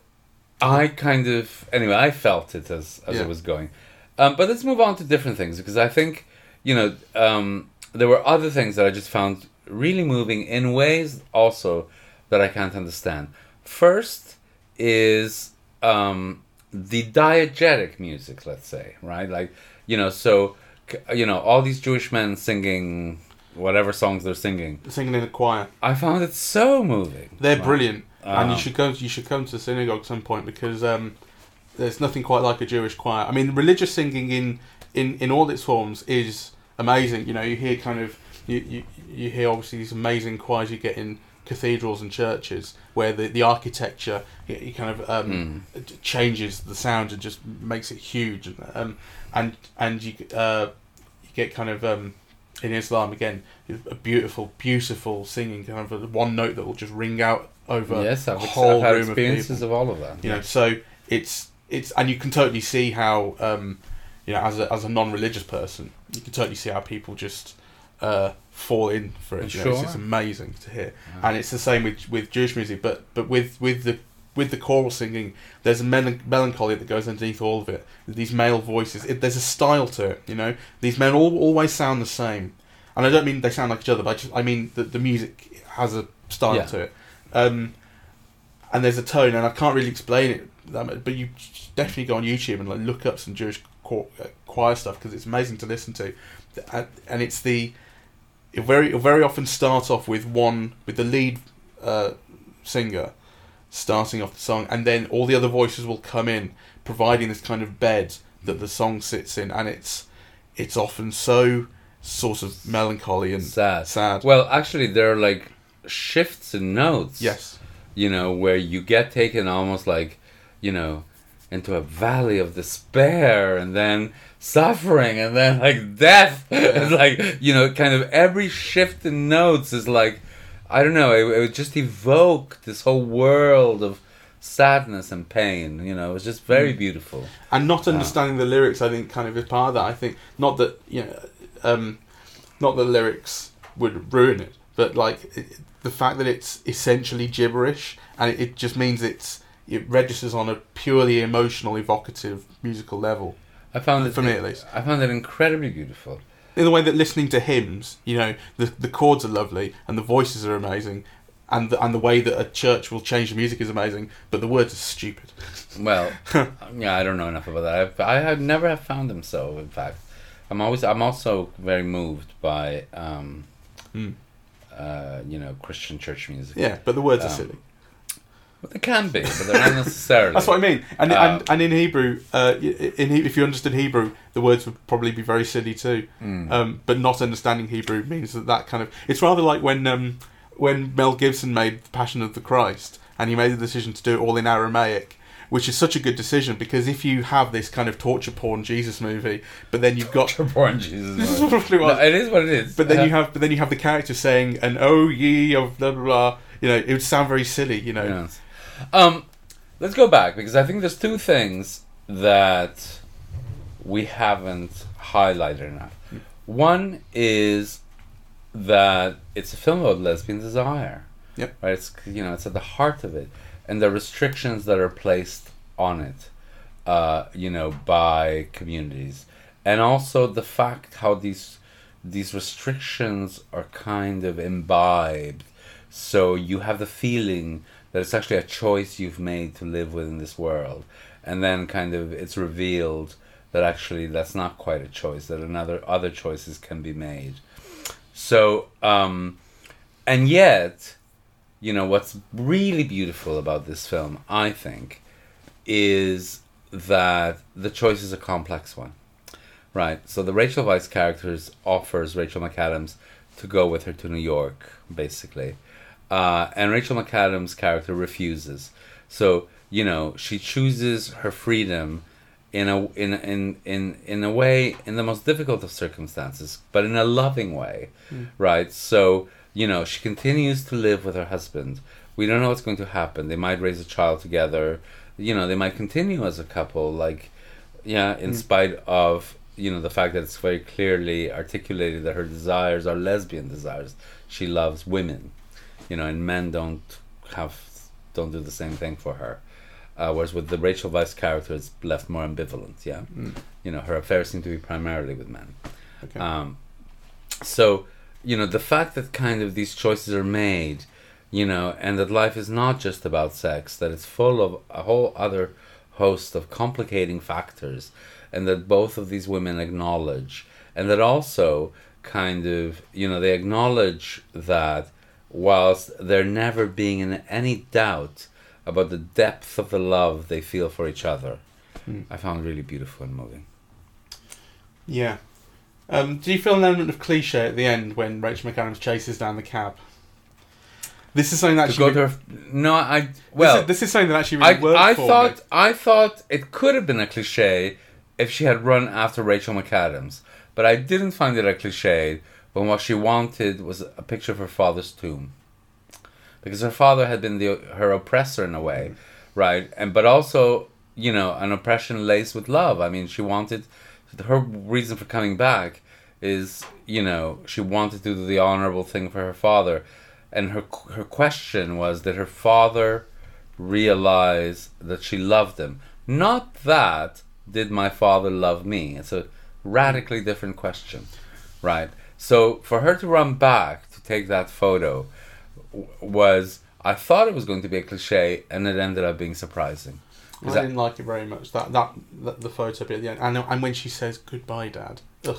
I kind of anyway. I felt it as as Yeah. it was going, um, but let's move on to different things because I think you know um, there were other things that I just found really moving in ways also that I can't understand. First is um, the diegetic music, let's say, right? Like you know, so you know, all these Jewish men singing whatever songs they're singing. Singing in a choir, I found it so moving. they're Right. brilliant, and you Um, should go. You should come to the synagogue at some point because um, there's nothing quite like a Jewish choir. I mean, religious singing in in in all its forms is amazing. You know, you hear kind of you you, you hear obviously these amazing choirs you get in cathedrals and churches where the, the architecture you, you kind of um, changes the sound and just makes it huge and um, and and you uh, you get kind of um, in Islam again a beautiful beautiful singing kind of one note that will just ring out over Yes, I've, a whole I've room of people. experiences of, all of that. you know so it's it's and you can totally see how um you know as a as a non-religious person you can totally see how people just uh fall in for it. You know, it's, it's amazing to hear. And it's the same with with jewish music but but with with the with the choral singing there's a mel- melancholy that goes underneath all of it these male voices it, there's a style to it you know these men all always sound the same and i don't mean they sound like each other but i just i mean that the music has a style Yeah. to it um and there's a tone, and I can't really explain it. That much, but you definitely go on YouTube and like look up some Jewish choir, uh, choir stuff because it's amazing to listen to, and, it's the it very it'll very often start off with one with the lead uh, singer starting off the song, and then all the other voices will come in, providing this kind of bed that the song sits in, and it's it's often so sort of melancholy and Sad. sad. Well, actually, there are like shifts in notes. yes, You know, where you get taken almost like, you know, into a valley of despair and then suffering and then like death. it's like, you know, kind of every shift in notes is like, I don't know, it, it just evoked this whole world of sadness and pain. You know, it was just very beautiful. and not understanding the lyrics, I think, kind of is part of that. I think not that you know, um, not that lyrics would ruin it, but like it, the fact that it's essentially gibberish and it, it just means it's it registers on a purely emotional, evocative musical level. I found it For me, at least. I found it incredibly beautiful. In the way that listening to hymns, you know, the the chords are lovely and the voices are amazing. And the, and the way that a church will change the music is amazing, but the words are stupid. Well, yeah, I don't know enough about that. I've, I have never have found them so. In fact, I'm always I'm also very moved by um, Mm. uh, you know Christian church music. Yeah, but the words are Um, silly. But they can be, but they're not necessarily. That's what I mean. And Uh, and, and in Hebrew, uh, in if you understood Hebrew, the words would probably be very silly too. Mm. Um, but not understanding Hebrew means that that kind of it's rather like when um, when Mel Gibson made The Passion of the Christ, and he made the decision to do it all in Aramaic. Which is such a good decision because if you have this kind of torture porn Jesus movie, but then you've got Born Jesus. this is roughly what No, it is what it is. but then Uh, you have but then you have the character saying an oh ye of blah blah blah. You know, it would sound very silly. You know, Yes. Um, let's go back because I think there's two things that we haven't highlighted enough. One is that it's a film about lesbian desire. Yep. Right. It's you know it's at the heart of it, and the restrictions that are placed on it, uh, you know, by communities, and also the fact how these these restrictions are kind of imbibed so you have the feeling that it's actually a choice you've made to live within this world. And then kind of it's revealed that actually that's not quite a choice that another other choices can be made. So um and yet you know what's really beautiful about this film i think is that the choice is a complex one Right. So the Rachel Weisz characters offers Rachel McAdams to go with her to New York, basically, uh, and Rachel McAdams' character refuses. So you know she chooses her freedom in a in in in in a way in the most difficult of circumstances, but in a loving way, right? So you know she continues to live with her husband. We don't know what's going to happen. They might raise a child together. You know they might continue as a couple. Like yeah, in spite of you know the fact that it's very clearly articulated that her desires are lesbian desires. She loves women, you know, and men don't have don't do the same thing for her. Uh, whereas with the Rachel Weisz character, it's left more ambivalent. Yeah, you know, her affairs seem to be primarily with men. Okay. Um, so, you know, the fact that kind of these choices are made, you know, and that life is not just about sex, that it's full of a whole other host of complicating factors, and that both of these women acknowledge, and that also kind of, you know, they acknowledge that whilst there never being in any doubt about the depth of the love they feel for each other, Hmm. I found really beautiful and moving. Yeah. Um, do you feel an element of cliche at the end when Rachel McAdams chases down the cab? This is something that actually. to no, I well, this, is, this is something that actually really I, worked I for thought me. I thought it could have been a cliche if she had run after Rachel McAdams, but I didn't find it a cliche when what she wanted was a picture of her father's tomb, because her father had been the her oppressor in a way, right? And but also you know an oppression laced with love. I mean, she wanted her reason for coming back is you know she wanted to do the honorable thing for her father, and her her question was that her father realize that she loved him. Not that did my father love me. It's a radically different question, right? So for her to run back to take that photo was I thought it was going to be a cliche, and it ended up being surprising. I that- didn't like it very much. That that, that the photo bit at the end, and and when she says goodbye, Dad. Ugh.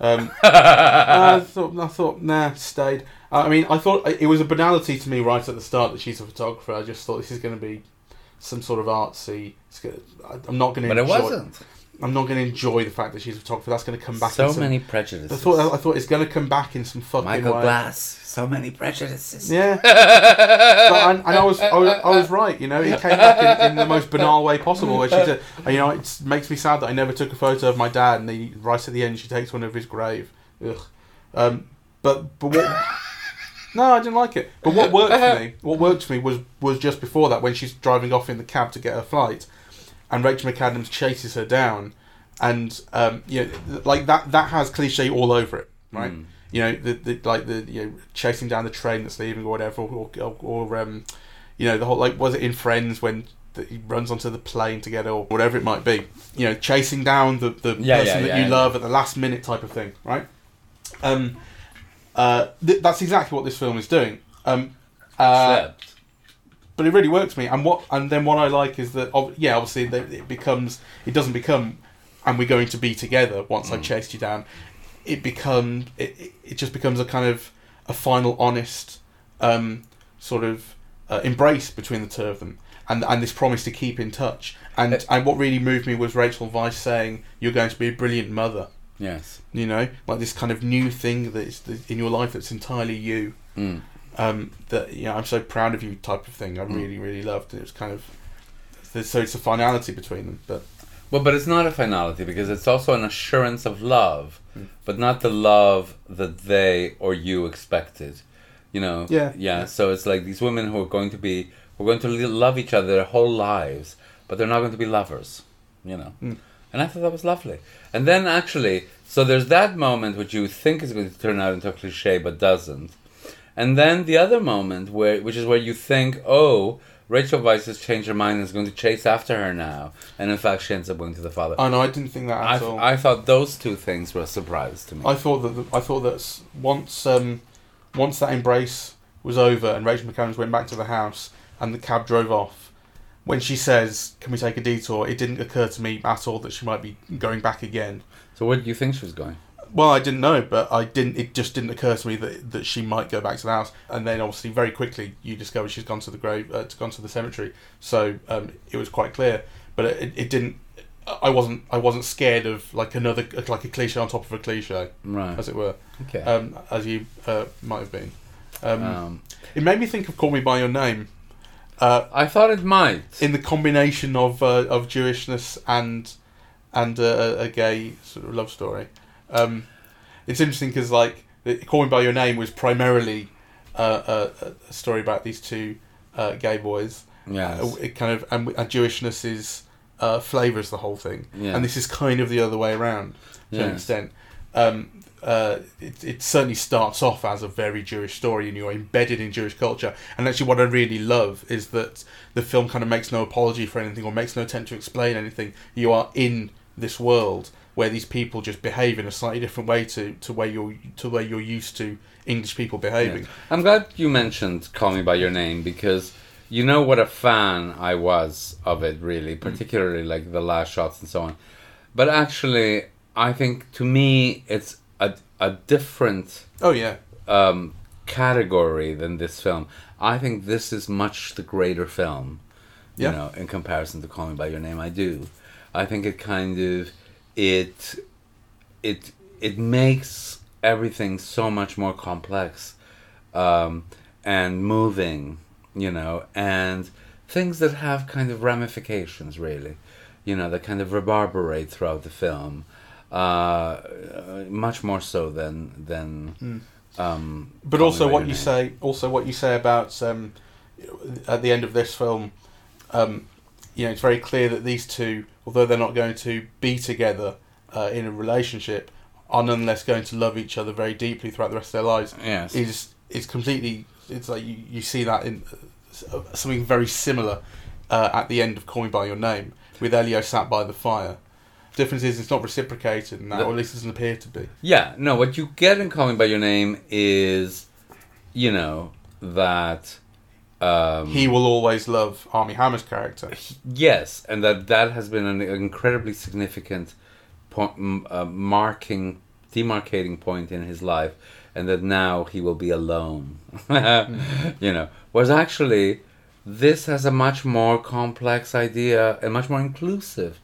Um, I thought I thought nah, stayed. I mean, I thought it was a banality to me right at the start that she's a photographer. I just thought this is going to be some sort of artsy. It's gonna, I- I'm not going to. but it wasn't. I'm not going to enjoy the fact that she's a photographer. That's going to come back. So in some, many prejudices. I thought I thought it's going to come back in some fucking Michael way. Glass. So many prejudices. Yeah, but I, and I was, I was I was right. You know, it came back in, in the most banal way possible. Where she said, "You know, it makes me sad that I never took a photo of my dad." And he, right at the end, she takes one of his grave. Ugh. Um, but but what? No, I didn't like it. But what worked for me, what worked for me was was just before that when she's driving off in the cab to get her flight, and Rachel McAdams chases her down, and um, you know, like that that has cliche all over it, right? Mm. You know, the, the like the you know chasing down the train that's leaving or whatever, or or, or um, you know the whole like was it in Friends when he runs onto the plane together or whatever it might be. You know, chasing down the the Yeah, person yeah, that yeah, you love at the last minute type of thing, right? Um, uh, th- that's exactly what this film is doing. Um, uh. But it really works for me. And what and then what I like is that yeah, obviously it becomes it doesn't become and we're going to be together once I've chased you down. It become it, it- it just becomes a kind of a final honest um, sort of uh, embrace between the two of them. And, and this promise to keep in touch, and Uh, and what really moved me was Rachel Weisz saying, "You're going to be a brilliant mother." Yes. You know, like this kind of new thing that is in your life that's entirely you Mm. Um, that you know I'm so proud of you type of thing. I Mm. really really loved. It was kind of so it's a finality between them, but Well, but it's not a finality because it's also an assurance of love, Mm. but not the love that they or you expected. You know. Yeah. Yeah. So it's like these women who are going to be, who are going to love each other their whole lives, but they're not going to be lovers. You know. Mm. And I thought that was lovely. And then actually, so there's that moment which you think is going to turn out into a cliche, but doesn't. And then the other moment where, which is where you think, oh, Rachel Weisz has changed her mind and is going to chase after her now, and in fact she ends up going to the father. I know I didn't think that I, at all. I thought those two things were a surprise to me. I thought that the, I thought that once um, once that embrace was over and Rachel McAdams went back to the house and the cab drove off, when she says, "Can we take a detour?" It didn't occur to me at all that she might be going back again. so where do you think she was going? Well, I didn't know, but I didn't. It just didn't occur to me that that she might go back to the house. And then, obviously, very quickly, you discover she's gone to the grave, uh, gone to the cemetery. So um, it was quite clear. But it, it didn't. I wasn't. I wasn't scared of like another like a cliche on top of a cliche, Right. as it were, Okay. um, as you uh, might have been. Um, Um, it made me think of "Call Me by Your Name," uh, I thought it might. in the combination of uh, of Jewishness and and a, a gay sort of love story. Um, it's interesting because like the- "Call Me by Your Name" was primarily uh, a, a story about these two uh, gay boys. Yes. Uh, it kind of and, and Jewishness is uh, flavors the whole thing, Yeah. and this is kind of the other way around to an extent. Um, uh, it, it certainly starts off as a very Jewish story, and you're embedded in Jewish culture. And actually, what I really love is that the film kind of makes no apology for anything or makes no attempt to explain anything. You are in this world where these people just behave in a slightly different way to, to where you're to where you're used to English people behaving. Yeah. I'm glad you mentioned Call Me By Your Name because you know what a fan I was of it, really, particularly like the last shots and so on. But actually, I think to me, it's a, a different Oh yeah, um, category than this film. I think this is much the greater film, Yeah. you know, in comparison to Call Me by Your Name. I do. I think it kind of it it it makes everything so much more complex um, and moving, you know, and things that have kind of ramifications, really, you know, that kind of reverberate throughout the film, uh, much more so than than. Um, But also, what you Name. say, also what you say about um, at the end of this film, um, you know, it's very clear that these two, although they're not going to be together uh, in a relationship, are nonetheless going to love each other very deeply throughout the rest of their lives. Yes. Is is completely. It's like you, you see that in uh, something very similar uh, at the end of Call Me by Your Name with Elio sat by the fire. Difference is it's not reciprocated in that, The- or at least it doesn't appear to be. Yeah, no, what you get in Call Me By Your Name is, you know, that. Um, He will always love Armie Hammer's character. Yes, and that that has been an incredibly significant point, uh, marking, demarcating point in his life, and that now he will be alone. You know, was actually, this has a much more complex idea, a much more inclusive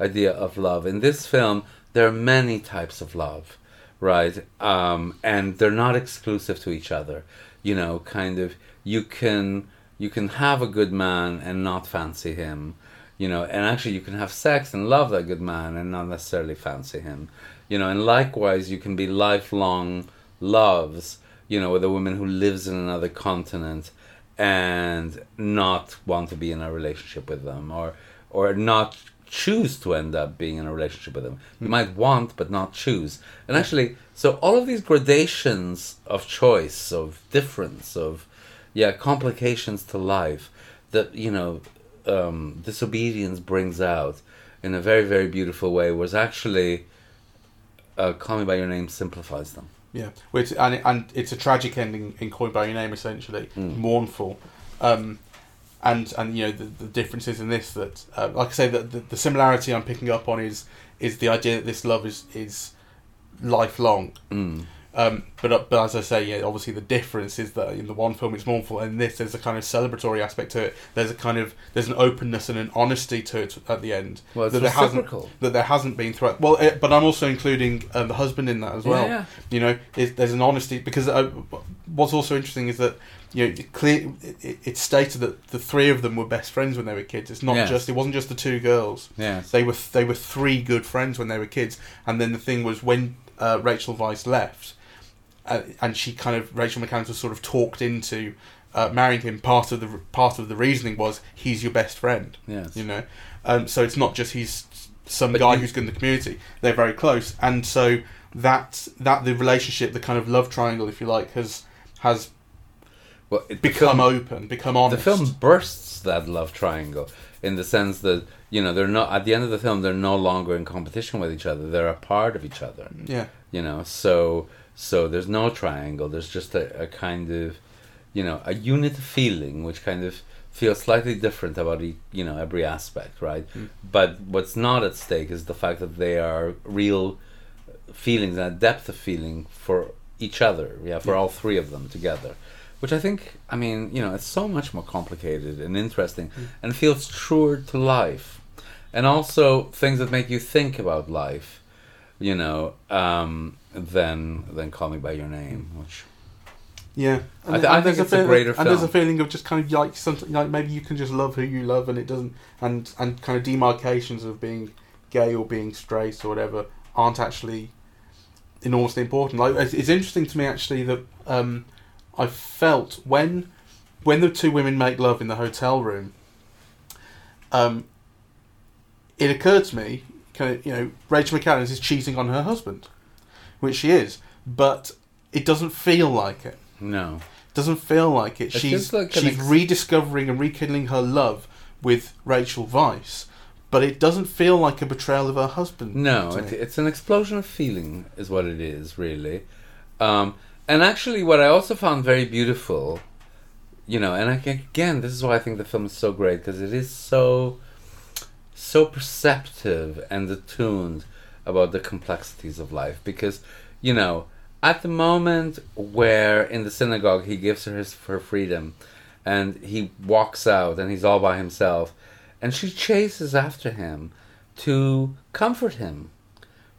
idea of love. In this film, there are many types of love, right? Um, and they're not exclusive to each other. You know, kind of you can you can have a good man and not fancy him. You know, and actually you can have sex and love that good man and not necessarily fancy him. You know, and likewise you can be lifelong loves, you know, with a woman who lives in another continent and not want to be in a relationship with them or or not choose to end up being in a relationship with them. You hmm. might want but not choose. And actually so all of these gradations of choice, of difference, of yeah, complications to life that, you know, um, disobedience brings out in a very, very beautiful way was actually uh, Call Me By Your Name simplifies them. Yeah, which and it, and it's a tragic ending in Call Me by Your Name, essentially mournful, um, and and you know the, the differences in this that uh, like I say that the, the similarity I'm picking up on is is the idea that this love is is lifelong. Mm. Um, but uh, but as I say, yeah, obviously the difference is that in the one film it's mournful, and this there's a kind of celebratory aspect to it. There's a kind of there's an openness and an honesty to it at the end Well, it's that there hasn't that there hasn't been throughout. Well, it, but I'm also including um, the husband in that as well. Yeah, yeah. You know, it, there's an honesty because uh, what's also interesting is that you know it clear it, it's stated that the three of them were best friends when they were kids. It's not Yes. just it wasn't just the two girls. Yes. They were they were three good friends when they were kids, and then the thing was when uh, Rachel Weisz left, uh, and she kind of Rachel McAdams was sort of talked into uh, marrying him. Part of the part of the reasoning was he's your best friend. Yes. You know, um, so it's not just he's some But guy you- who's good in the community. They're very close, and so that that the relationship, the kind of love triangle, if you like, has has Well, it, become the open, become honest. the film bursts that love triangle in the sense that you know they're not at the end of the film they're no longer in competition with each other. They're a part of each other. yeah, You know, so so there's no triangle. There's just a, a kind of you know a unit feeling which kind of feels slightly different about e- you know every aspect, right? But what's not at stake is the fact that they are real feelings and a depth of feeling for each other. Yeah, for all three of them together. Which I think, I mean, you know, it's so much more complicated and interesting and feels truer to life. And also things that make you think about life, you know, um, than than Call Me by Your Name, which yeah. I th- I think it's a feeling- greater And there's a feeling of just kind of like something like maybe you can just love who you love, and it doesn't, and and kind of demarcations of being gay or being straight or whatever aren't actually enormously important. Like it's, it's interesting to me actually that um, I felt when when the two women make love in the hotel room. Um, it occurred to me, kind of, you know, Rachel McAdams is cheating on her husband, which she is, but it doesn't feel like it. No. Doesn't feel like it. It she's like she's ex- rediscovering and rekindling her love with Rachel Weisz, but it doesn't feel like a betrayal of her husband. No, it, it's an explosion of feeling, is what it is, really. Um, and actually, what I also found very beautiful, you know, and I, again, this is why I think the film is so great because it is so, so perceptive and attuned about the complexities of life. Because, you know, at the moment where in the synagogue he gives her his her freedom, and he walks out and he's all by himself, and she chases after him to comfort him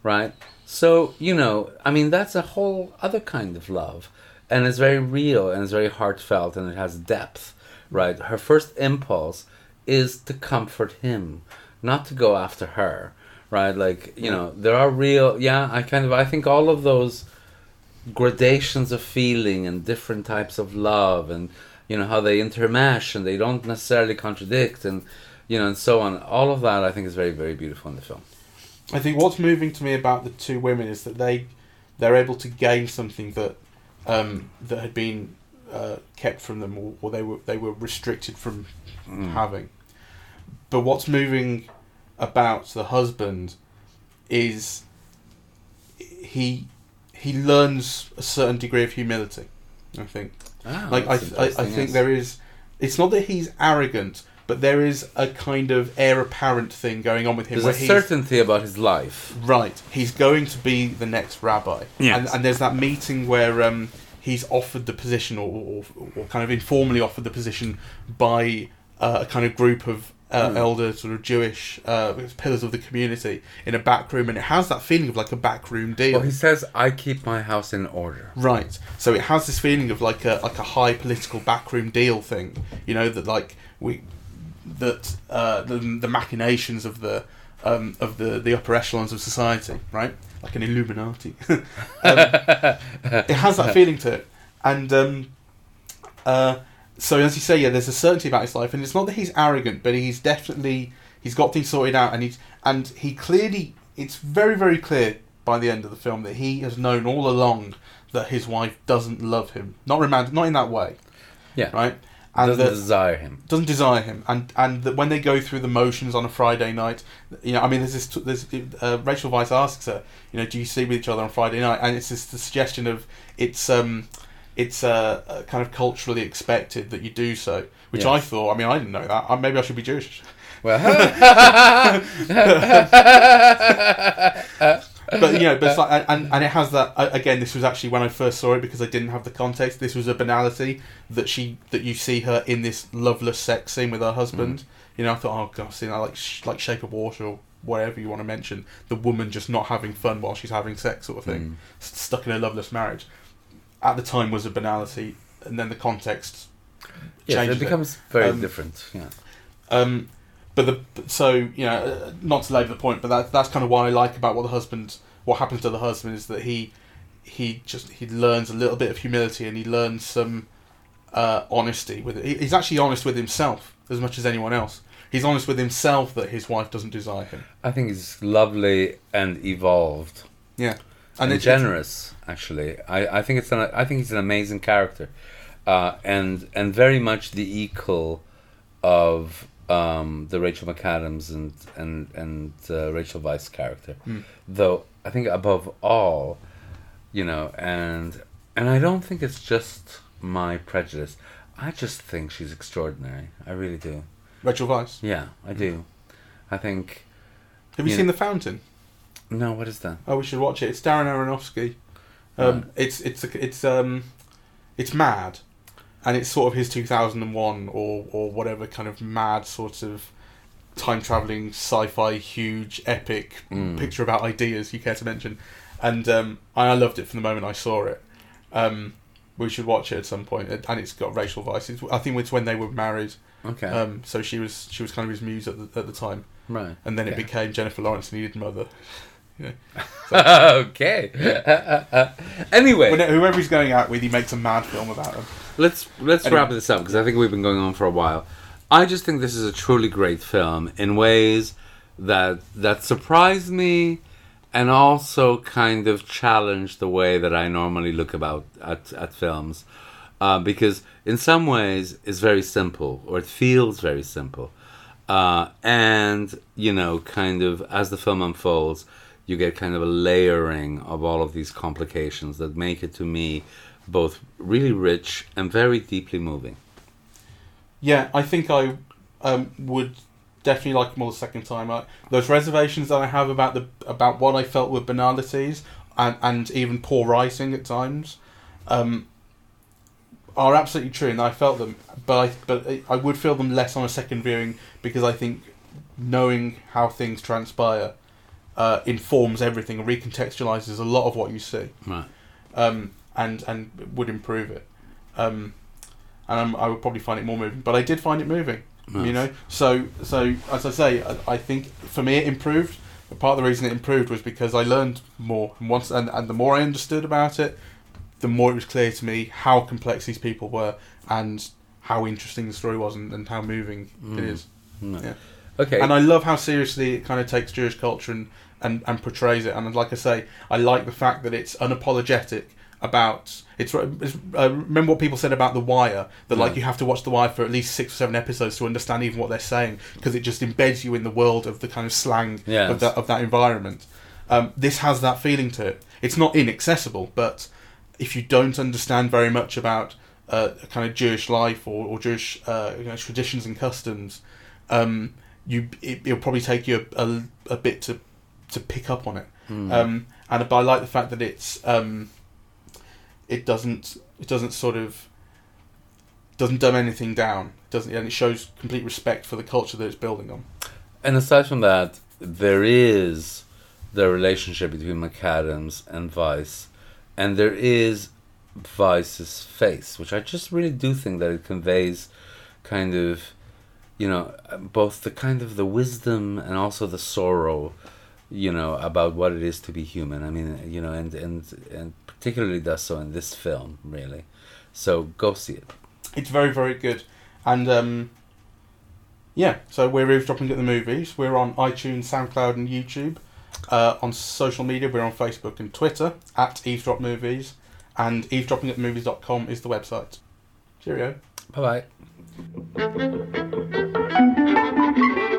right? So, you know, I mean, that's a whole other kind of love. And it's very real and it's very heartfelt and it has depth, right? Her first impulse is to comfort him, not to go after her, right? Like, you know, there are real, yeah, I kind of, I think all of those gradations of feeling and different types of love and, you know, how they intermesh and they don't necessarily contradict and, you know, and so on. All of that I think is very, very beautiful in the film. I think what's moving to me about the two women is that they they're able to gain something that um, that had been uh, kept from them or, or they were they were restricted from Mm. having. But what's moving about the husband is he he learns a certain degree of humility. I think Ah, like I, I, I think yes. there is it's not that he's arrogant but there is a kind of heir apparent thing going on with him There's where a certainty about his life. right he's going to be the next rabbi Yes. and, and there's that meeting where um, he's offered the position or, or, or kind of informally offered the position by uh, a kind of group of uh, Hmm. elder sort of Jewish uh, pillars of the community in a back room and it has that feeling of like a backroom deal Well, he says, "I keep my house in order." Right. So it has this feeling of like a like a high political backroom deal thing. You know that like we that uh, the the machinations of the um, of the the upper echelons of society, right? Like an Illuminati. um, it has that feeling to it, and um, uh, so as you say, yeah, there's a certainty about his life, and it's not that he's arrogant, but he's definitely he's got things sorted out, and he's and he clearly it's very very clear by the end of the film that he has known all along that his wife doesn't love him, not romantic, not in that way, Yeah, right? And doesn't that desire him. doesn't desire him, and and that when they go through the motions on a Friday night, you know, I mean, there's this, there's uh, Rachel Weisz asks her, you know, do you sleep with each other on Friday night? And it's this the suggestion of it's um, it's uh, uh, kind of culturally expected that you do so, which I thought, I mean, I didn't know that. Uh, Maybe I should be Jewish, Well, but you know, but like, and and it has that again. This was actually when I first saw it because I didn't have the context. This was a banality that she that you see her in this loveless sex scene with her husband. You know, I thought, oh god, see that like sh- like Shape of Water or whatever you want to mention. The woman just not having fun while she's having sex, sort of thing, Mm. Stuck in a loveless marriage. At the time, was a banality, and then the context changes it becomes very Um, different. Yeah. um, but the so you know, uh, not to labour the point, but that that's kind of what I like about what the husband, what happens to the husband is that he he just he learns a little bit of humility and he learns some uh, honesty with it. He's actually honest with himself as much as anyone else. He's honest with himself that his wife doesn't desire him. I think he's lovely and evolved Yeah, and, it's- generous. Actually, I, I think it's an I think he's an amazing character, uh, and and very much the equal of um, the Rachel McAdams and and and uh, Rachel Weisz character. Mm. Though I think above all, you know, and and I don't think it's just my prejudice. I just think she's extraordinary. I really do. Rachel Weisz. Yeah, I do. I think Have you Yeah. seen The Fountain? No. What is that? Oh, we should watch it. It's Darren Aronofsky. Um, Right. It's it's it's um, it's mad, and it's sort of his two thousand and one or or whatever kind of mad sort of time traveling sci-fi huge epic Mm. picture about ideas you care to mention, and um, I loved it from the moment I saw it. Um, we should watch it at some point. and it's got Rachel. It's, I think it's when they were married. Okay. Um, so she was she was kind of his muse at the at the time. Right. and then it became Jennifer Lawrence needed mother. okay. anyway, When, whoever he's going out with, he makes a mad film about him. let's let's Anyway. wrap this up because I think we've been going on for a while. I just think this is a truly great film in ways that that surprised me and also kind of challenged the way that I normally look about at at films. Uh, because in some ways it's very simple or it feels very simple. Uh, and you know, kind of as the film unfolds, you get kind of a layering of all of these complications that make it to me both really rich and very deeply moving. Yeah, I think I um, would definitely like more the second time. I, those reservations that I have about the about what I felt were banalities and, and even poor writing at times um, are absolutely true, and I felt them. But I but I- would feel them less on a second viewing because I think knowing how things transpire uh, informs everything recontextualizes a lot of what you see Right. um, and and would improve it. Um, and I'm, I would probably find it more moving, but I did find it moving. You know, so so as I say, I, I think for me it improved. But part of the reason it improved was because I learned more, and once and, and the more I understood about it, the more it was clear to me how complex these people were and how interesting the story was and, and how moving it Mm. is. No. Yeah. Okay. And I love how seriously it kind of takes Jewish culture and, and, and portrays it. And like I say, I like the fact that it's unapologetic about it's, it's uh, remember what people said about the wire that like you have to watch the wire for at least six or seven episodes to understand even what they're saying because it just embeds you in the world of the kind of slang Yes. of that of that environment um, this has that feeling to it it's not inaccessible but if you don't understand very much about uh, kind of Jewish life or, or Jewish uh, you know, traditions and customs um, you it, it'll probably take you a, a, a bit to to pick up on it. Hmm. Um, and but I like the fact that it's um, it doesn't it doesn't sort of doesn't dumb anything down. It doesn't and it shows complete respect for the culture that it's building on. And aside from that, there is the relationship between McAdams and Weisz, and there is Weisz's face, which I just really do think that it conveys kind of, you know, both the kind of the wisdom and also the sorrow, you know, about what it is to be human. I mean, you know, and and and particularly does so in this film, really. So go see it. It's very very good, and um, yeah. So we're eavesdropping at the movies. We're on iTunes, SoundCloud, and YouTube. Uh, on social media, we're on Facebook and Twitter at Eavesdrop Movies, and eavesdroppingatmovies.com is the website. Cheerio. Bye bye.